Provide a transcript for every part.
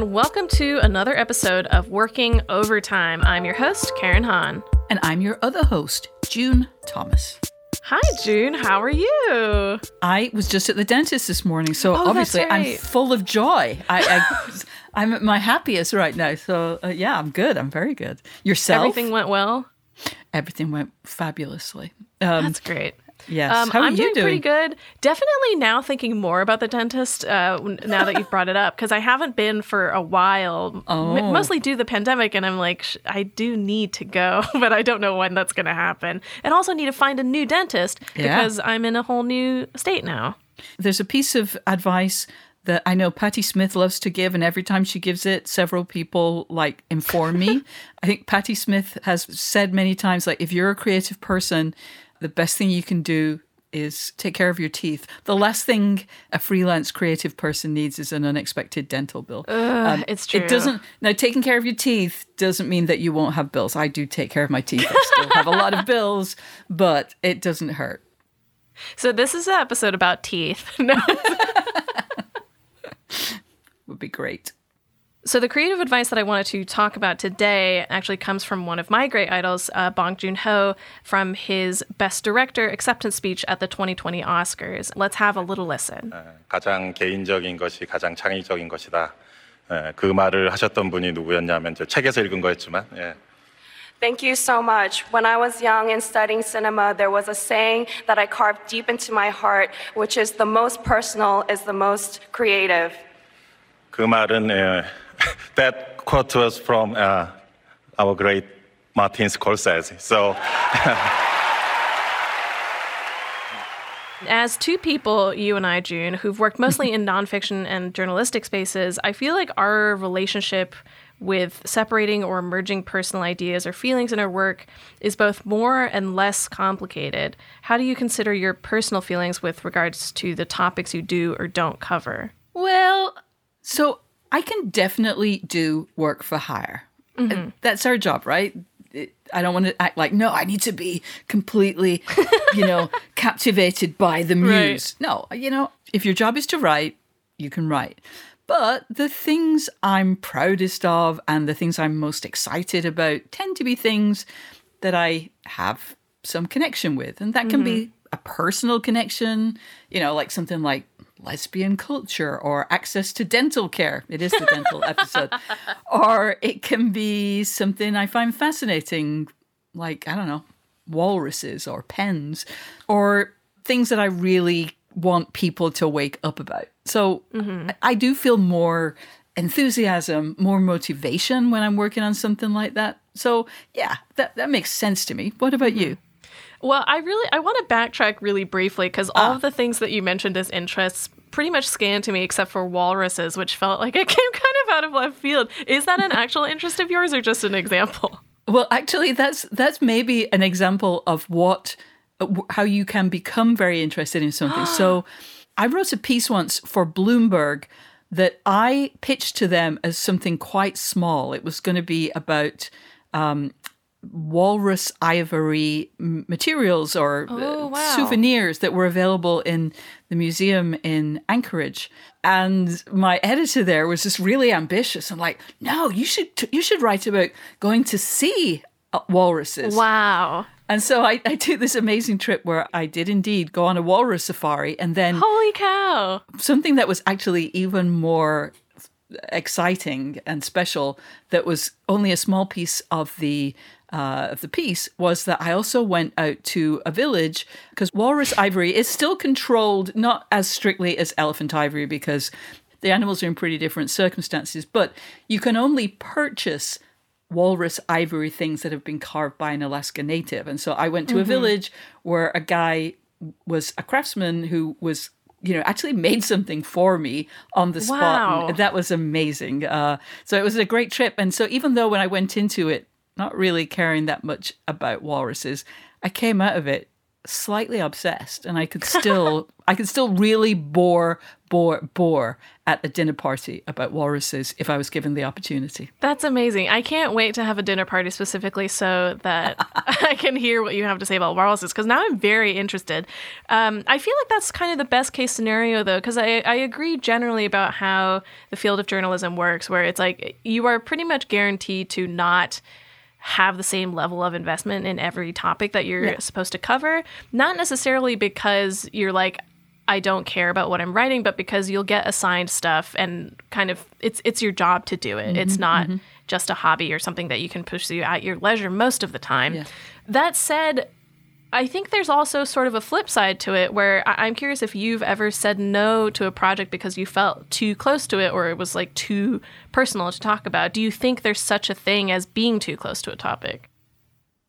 And welcome to another episode of Working Overtime. I'm your host, Karen Han. And I'm your other host, June Thomas. Hi, June. How are you? I was just at the dentist this morning, so Oh, obviously that's I'm full of joy. I, I, I'm at my happiest right now. So uh, yeah, I'm good. I'm very good. Yourself? Everything went well? Everything went fabulously. Um, That's great. Yes. Um, How are I'm you doing, pretty good. Definitely now thinking more about the dentist uh, now that you've brought it up because I haven't been for a while, m- Oh. mostly due to the pandemic. And I'm like, sh- I do need to go, but I don't know when that's going to happen. And also need to find a new dentist Yeah. because I'm in a whole new state now. There's a piece of advice that I know Patti Smith loves to give, and every time she gives it, several people like inform me. I think Patti Smith has said many times, like, if you're a creative person, the best thing you can do is take care of your teeth. The last thing a freelance creative person needs is an unexpected dental bill. Um, it's true. It doesn't now taking care of your teeth doesn't mean that you won't have bills. I do take care of my teeth. I still have a lot of bills, but it doesn't hurt. So this is an episode about teeth. No. Would be great. So the creative advice that I wanted to talk about today actually comes from one of my great idols, uh, Bong Joon-ho, from his Best Director acceptance speech at the 2020 Oscars. Let's have a little listen. 가장 개인적인 것이 가장 창의적인 것이다. 예, 그 말을 하셨던 분이 누구였냐면 저 책에서 읽은 거였지만 예. Thank you so much. When I was young and studying cinema, there was a saying that I carved deep into my heart, which is the most personal is the most creative. 그 말은 예, that quote was from uh, our great Martin Scorsese. So As two people, you and I, June, who've worked mostly in nonfiction and journalistic spaces, I feel like our relationship with separating or merging personal ideas or feelings in our work is both more and less complicated. How do you consider your personal feelings with regards to the topics you do or don't cover? Well, so I can definitely do work for hire. Uh, That's our job, right? I don't want to act like, no, I need to be completely, you know, captivated by the Right. muse. No, you know, if your job is to write, you can write. But the things I'm proudest of and the things I'm most excited about tend to be things that I have some connection with. And that can be a personal connection, you know, like something like lesbian culture or access to dental care. It is the dental episode. Or it can be something I find fascinating, like, I don't know, walruses or pens, or things that I really want people to wake up about. So mm-hmm. I, I do feel more enthusiasm, more motivation when I'm working on something like that. So yeah, that, that makes sense to me. What about mm-hmm. you? Well, I really I want to backtrack really briefly because all of the things that you mentioned as interests pretty much scanned to me except for walruses, which felt like it came kind of out of left field. Is that an actual interest of yours or just an example? Well, actually, that's that's maybe an example of what uh, how you can become very interested in something. so, I wrote a piece once for Bloomberg that I pitched to them as something quite small. It was going to be about um, walrus ivory materials or uh, Oh, wow. souvenirs that were available in the museum in Anchorage. And my editor there was just really ambitious and like, no, you should you should write about going to see uh, walruses. Wow. And so I, I took this amazing trip where I did indeed go on a walrus safari and then Holy cow. something that was actually even more exciting and special that was only a small piece of the uh, of the piece was that I also went out to a village because walrus ivory is still controlled not as strictly as elephant ivory because the animals are in pretty different circumstances, but you can only purchase walrus ivory things that have been carved by an Alaska native. And so I went to a village where a guy was a craftsman who was you know actually made something for me on the spot Wow. and that was amazing uh, so it was a great trip and so even though when i went into it not really caring that much about walruses i came out of it slightly obsessed and i could still i could still really bore bore bore at a dinner party about walruses if i was given the opportunity That's amazing. I can't wait to have a dinner party specifically so that I can hear what you have to say about walruses because now I'm very interested. Um, I feel like that's kind of the best case scenario though, because I, I agree generally about how the field of journalism works, where it's like you are pretty much guaranteed to not have the same level of investment in every topic that you're supposed to cover. Not necessarily because you're like, I don't care about what I'm writing, but because you'll get assigned stuff and kind of it's it's your job to do it. Mm-hmm, it's not mm-hmm. just a hobby or something that you can pursue at your leisure most of the time. That said, I think there's also sort of a flip side to it where I- I'm curious if you've ever said no to a project because you felt too close to it or it was like too personal to talk about. Do you think there's such a thing as being too close to a topic?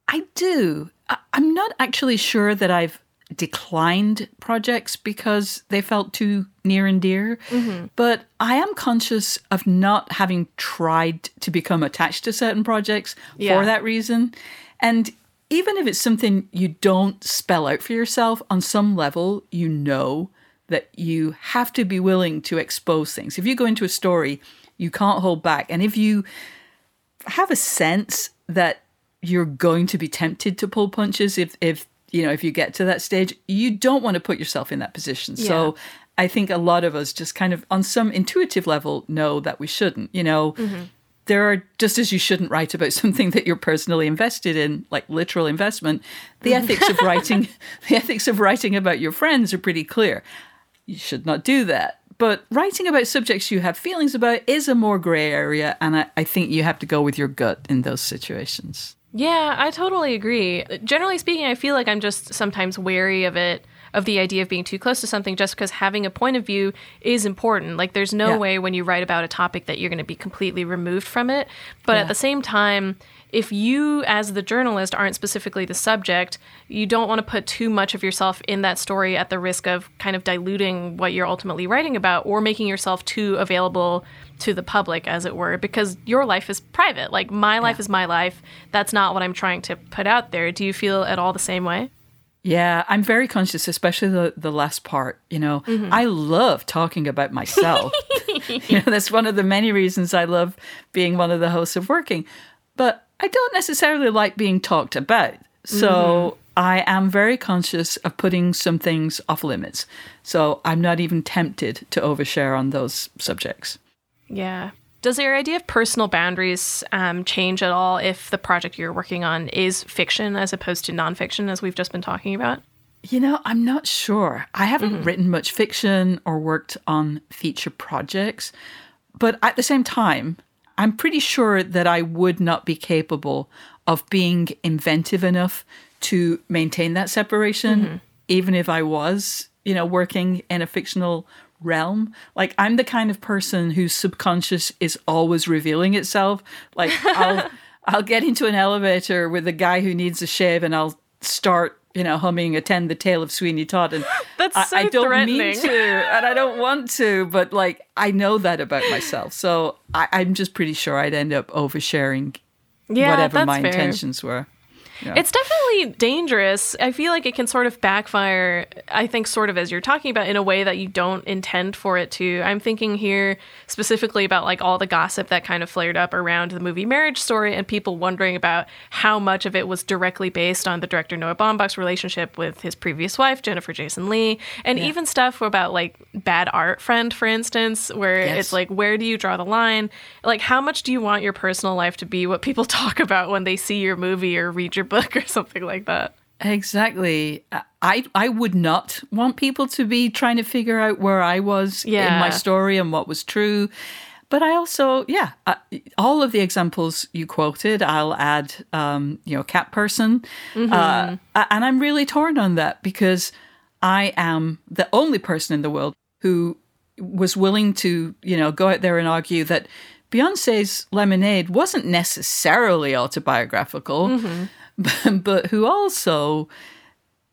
I do. I, I'm not actually sure that I've declined projects because they felt too near and dear, mm-hmm. but I am conscious of not having tried to become attached to certain projects Yeah. for that reason. And even if it's something you don't spell out for yourself, on some level, you know that you have to be willing to expose things. If you go into a story, you can't hold back. And if you have a sense that you're going to be tempted to pull punches if if you know if you get to that stage you don't want to put yourself in that position so i think a lot of us just kind of on some intuitive level know that we shouldn't you know mm-hmm. There are just as you shouldn't write about something that you're personally invested in like literal investment the mm. ethics of writing the ethics of writing about your friends are pretty clear you should not do that. But writing about subjects you have feelings about is a more gray area, and I, I think you have to go with your gut in those situations. Yeah, I totally agree. Generally speaking, I feel like I'm just sometimes wary of it, of the idea of being too close to something, just because having a point of view is important. Like, there's no Yeah. way when you write about a topic that you're going to be completely removed from it. But Yeah. at the same time, if you, as the journalist, aren't specifically the subject, you don't want to put too much of yourself in that story at the risk of kind of diluting what you're ultimately writing about or making yourself too available to the public, as it were, because your life is private. Like, my life is my life. That's not what I'm trying to put out there. Do you feel at all the same way? Yeah, I'm very conscious, especially the, the last part. You know, mm-hmm. I love talking about myself. you know, that's one of the many reasons I love being one of the hosts of Working. But I don't necessarily like being talked about. So mm-hmm. I am very conscious of putting some things off limits. So I'm not even tempted to overshare on those subjects. Yeah. Does your idea of personal boundaries um, change at all if the project you're working on is fiction as opposed to nonfiction, as we've just been talking about? You know, I'm not sure. I haven't written much fiction or worked on feature projects, but at the same time, I'm pretty sure that I would not be capable of being inventive enough to maintain that separation, even if I was, you know, working in a fictional realm. Like, I'm the kind of person whose subconscious is always revealing itself. Like, I'll. I'll get into an elevator with a guy who needs a shave and I'll start, you know, humming Attend the Tale of Sweeney Todd. And That's I, so I don't mean to and I don't want to, but like I know that about myself. So I, I'm just pretty sure I'd end up oversharing Yeah, whatever my fair. intentions were. It's definitely dangerous. I feel like it can sort of backfire, I think, sort of as you're talking about, in a way that you don't intend for it to. I'm thinking here specifically about like all the gossip that kind of flared up around the movie Marriage Story and people wondering about how much of it was directly based on the director Noah Baumbach's relationship with his previous wife, Jennifer Jason Leigh, and even stuff about like bad art friend, for instance, where Yes. it's like, where do you draw the line? Like, how much do you want your personal life to be what people talk about when they see your movie or read your book or something like that? Exactly. I I would not want people to be trying to figure out where I was in my story and what was true. But I also, yeah, uh, all of the examples you quoted, I'll add, um, you know, cat person, uh, and I'm really torn on that because I am the only person in the world who was willing to, you know, go out there and argue that Beyonce's Lemonade wasn't necessarily autobiographical, but, but who also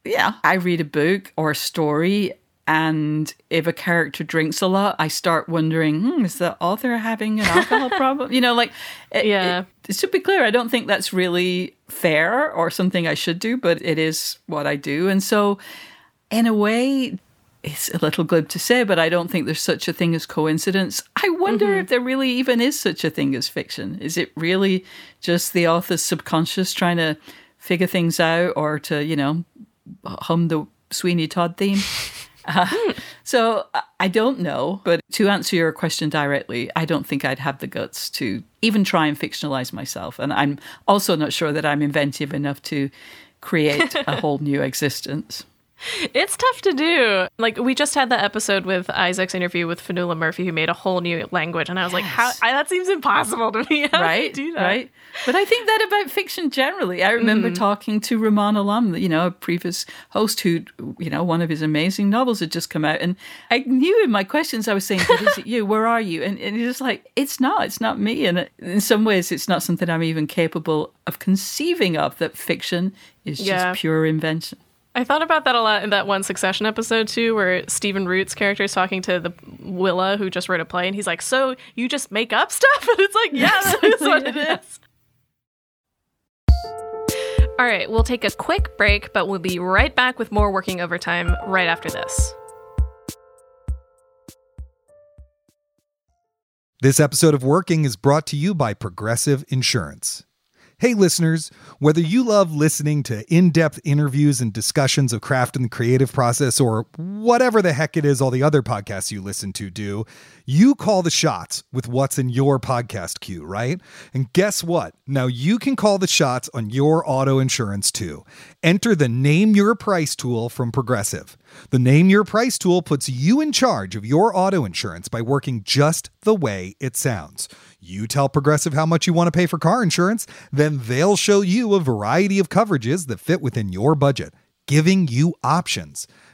yeah, I read a book or a story, and if a character drinks a lot, I start wondering, hmm, is the author having an alcohol problem? You know, like, it, Yeah. It, to be clear, I don't think that's really fair or something I should do, but it is what I do. And so, in a way, it's a little glib to say, but I don't think there's such a thing as coincidence. I wonder if there really even is such a thing as fiction. Is it really just the author's subconscious trying to figure things out or to, you know, hum the Sweeney Todd theme? Uh, so I don't know, but to answer your question directly, I don't think I'd have the guts to even try and fictionalize myself. And I'm also not sure that I'm inventive enough to create a whole new existence. It's tough to do. Like we just had the episode with Isaac's interview with Fanula Murphy, who made a whole new language, and I was like, "How? I, that seems impossible to me. How right? do that? Right. But I think that about fiction generally. I remember mm-hmm. talking to Rumaan Alam, you know, a previous host who, you know, one of his amazing novels had just come out. And I knew in my questions I was saying, But is it you? Where are you? And, and he's just like, It's not. It's not me. And in some ways, it's not something I'm even capable of conceiving of that fiction is Yeah. just pure invention. I thought about that a lot in that one Succession episode too, where Stephen Root's character is talking to the Willa who just wrote a play, and he's like, "So you just make up stuff?" And it's like, "Yeah, that is what it is." All right, we'll take a quick break, but we'll be right back with more working overtime right after this. This episode of Working is brought to you by Progressive Insurance. Hey, listeners, whether you love listening to in depth interviews and discussions of craft and the creative process, or whatever the heck it is all the other podcasts you listen to do, you call the shots with what's in your podcast queue, right? And guess what? Now you can call the shots on your auto insurance too. Enter the Name Your Price tool from Progressive. The Name Your Price tool puts you in charge of your auto insurance by working just the way it sounds. You tell Progressive how much you want to pay for car insurance, then they'll show you a variety of coverages that fit within your budget, giving you options.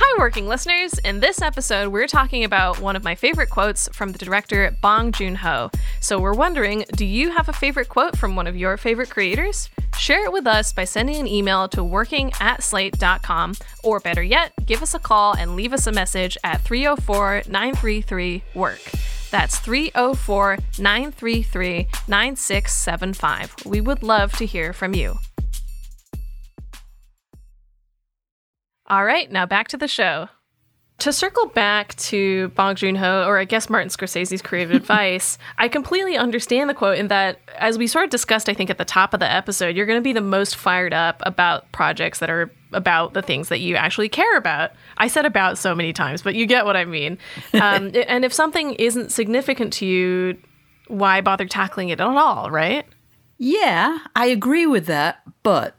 Hi, working listeners. In this episode, we're talking about one of my favorite quotes from the director Bong Joon Ho. So, we're wondering do you have a favorite quote from one of your favorite creators? Share it with us by sending an email to working at slate.com, or better yet, give us a call and leave us a message at 304 933 WORK. That's 304 933 9675. We would love to hear from you. All right, now back to the show. To circle back to Bong Joon Ho, or I guess Martin Scorsese's creative advice, I completely understand the quote in that, as we sort of discussed, I think at the top of the episode, you're going to be the most fired up about projects that are about the things that you actually care about. I said about so many times, but you get what I mean. Um, and if something isn't significant to you, why bother tackling it at all, right? Yeah, I agree with that, but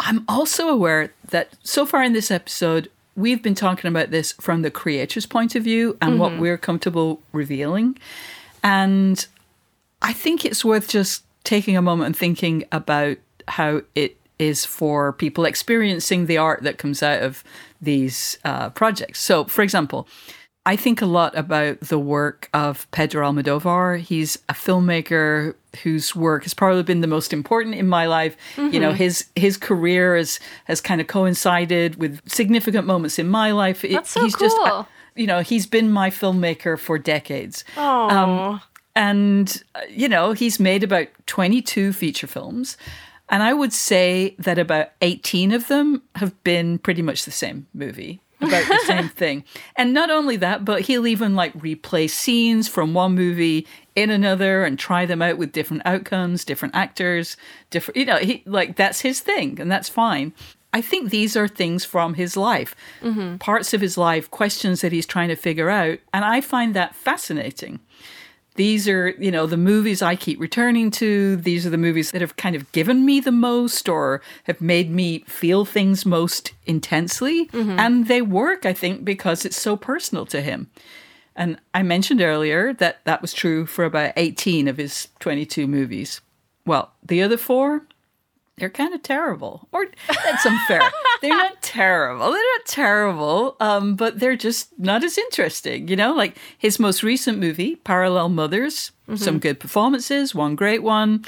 I'm also aware that so far in this episode, we've been talking about this from the creator's point of view and what we're comfortable revealing. And I think it's worth just taking a moment and thinking about how it is for people experiencing the art that comes out of these uh, projects. So, for example, I think a lot about the work of Pedro Almodovar. He's a filmmaker whose work has probably been the most important in my life. You know, mm-hmm. his his career has has kind of coincided with significant moments in my life. It- That's so he's just cool. you know, he's been my filmmaker for decades. Oh, And, you know, he's made about 22 feature films. And I would say that about 18 of them have been pretty much the same movie. About the same thing. And not only that, but he'll even like replay scenes from one movie in another and try them out with different outcomes, different actors, different, you know, he like that's his thing and that's fine. I think these are things from his life, mm-hmm. parts of his life, questions that he's trying to figure out. And I find that fascinating these are, you know, the movies I keep returning to. These are the movies that have kind of given me the most or have made me feel things most intensely. Mm-hmm. And they work, I think, because it's so personal to him. And I mentioned earlier that that was true for about 18 of his 22 movies. Well, the other four, they're kind of terrible. Or that's unfair. they're not terrible. They're not terrible, um, but they're just not as interesting. You know, like his most recent movie, Parallel Mothers, mm-hmm. some good performances, one great one,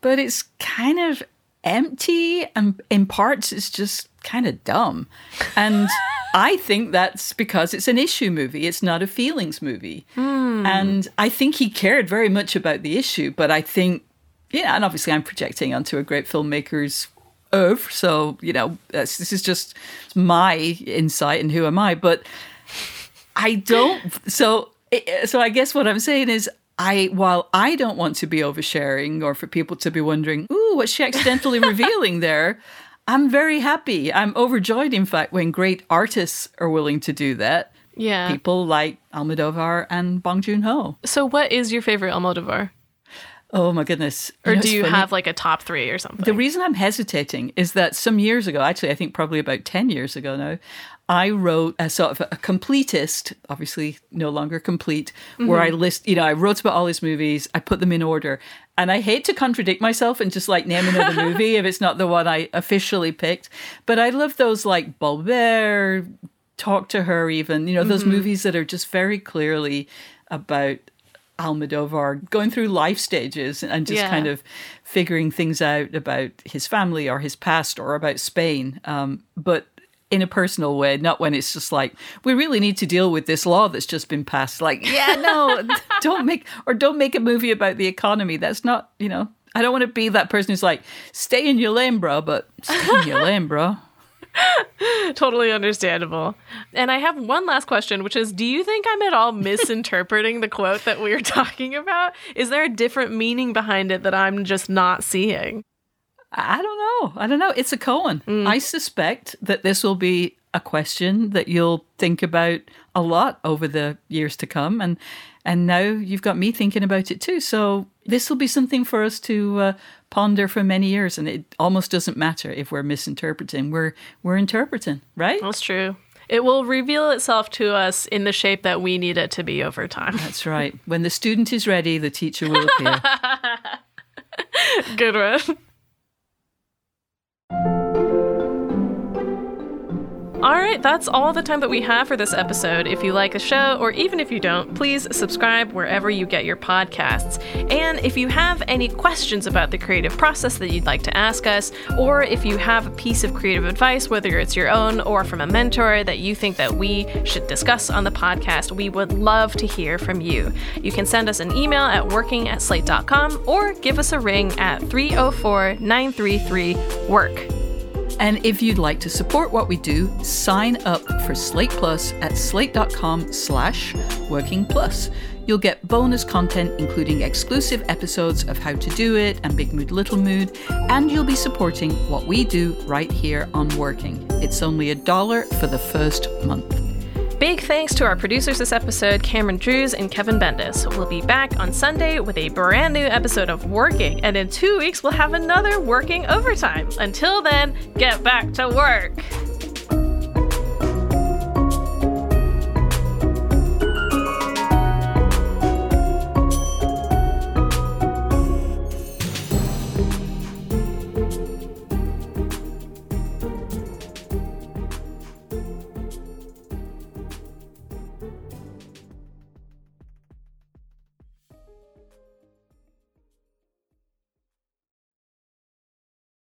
but it's kind of empty and in parts it's just kind of dumb. And I think that's because it's an issue movie. It's not a feelings movie. Mm. And I think he cared very much about the issue, but I think yeah, and obviously I'm projecting onto a great filmmaker's oeuvre. So, you know, this is just my insight and who am I? But I don't. So, eh, so I guess what I'm saying is, I while I don't want to be oversharing or for people to be wondering, ooh, what's she accidentally revealing there? I'm very happy. I'm overjoyed, in fact, when great artists are willing to do that. Yeah. People like Almodovar and Bong Joon Ho. So, what is your favorite Almodovar? Oh my goodness. Or you know, do you funny? have like a top three or something? The reason I'm hesitating is that some years ago, actually, I think probably about 10 years ago now, I wrote a sort of a completist, obviously no longer complete, mm-hmm. where I list, you know, I wrote about all these movies, I put them in order. And I hate to contradict myself and just like name another movie if it's not the one I officially picked. But I love those like Volver, Talk to Her, even, you know, those mm-hmm. movies that are just very clearly about Almodovar going through life stages and just yeah. kind of figuring things out about his family or his past or about Spain. Um, but in a personal way, not when it's just like, we really need to deal with this law that's just been passed. Like, yeah, no, don't make, or don't make a movie about the economy. That's not, you know, I don't want to be that person who's like, stay in your lane, bro, but stay in your lane, bro. totally understandable. And I have one last question, which is Do you think I'm at all misinterpreting the quote that we are talking about? Is there a different meaning behind it that I'm just not seeing? I don't know. I don't know. It's a koan. Mm. I suspect that this will be a question that you'll think about a lot over the years to come. And and now you've got me thinking about it too. So this will be something for us to uh, ponder for many years, and it almost doesn't matter if we're misinterpreting. We're we're interpreting, right? That's true. It will reveal itself to us in the shape that we need it to be over time. That's right. When the student is ready, the teacher will appear. Good one. All right, that's all the time that we have for this episode. If you like the show, or even if you don't, please subscribe wherever you get your podcasts. And if you have any questions about the creative process that you'd like to ask us, or if you have a piece of creative advice, whether it's your own or from a mentor that you think that we should discuss on the podcast, we would love to hear from you. You can send us an email at working at slate.com or give us a ring at 304 933 WORK. And if you'd like to support what we do, sign up for Slate Plus at slate.com slash working plus. You'll get bonus content, including exclusive episodes of How to Do It and Big Mood Little Mood, and you'll be supporting what we do right here on Working. It's only a dollar for the first month. Big thanks to our producers this episode, Cameron Drews and Kevin Bendis. We'll be back on Sunday with a brand new episode of Working, and in two weeks, we'll have another Working Overtime. Until then, get back to work.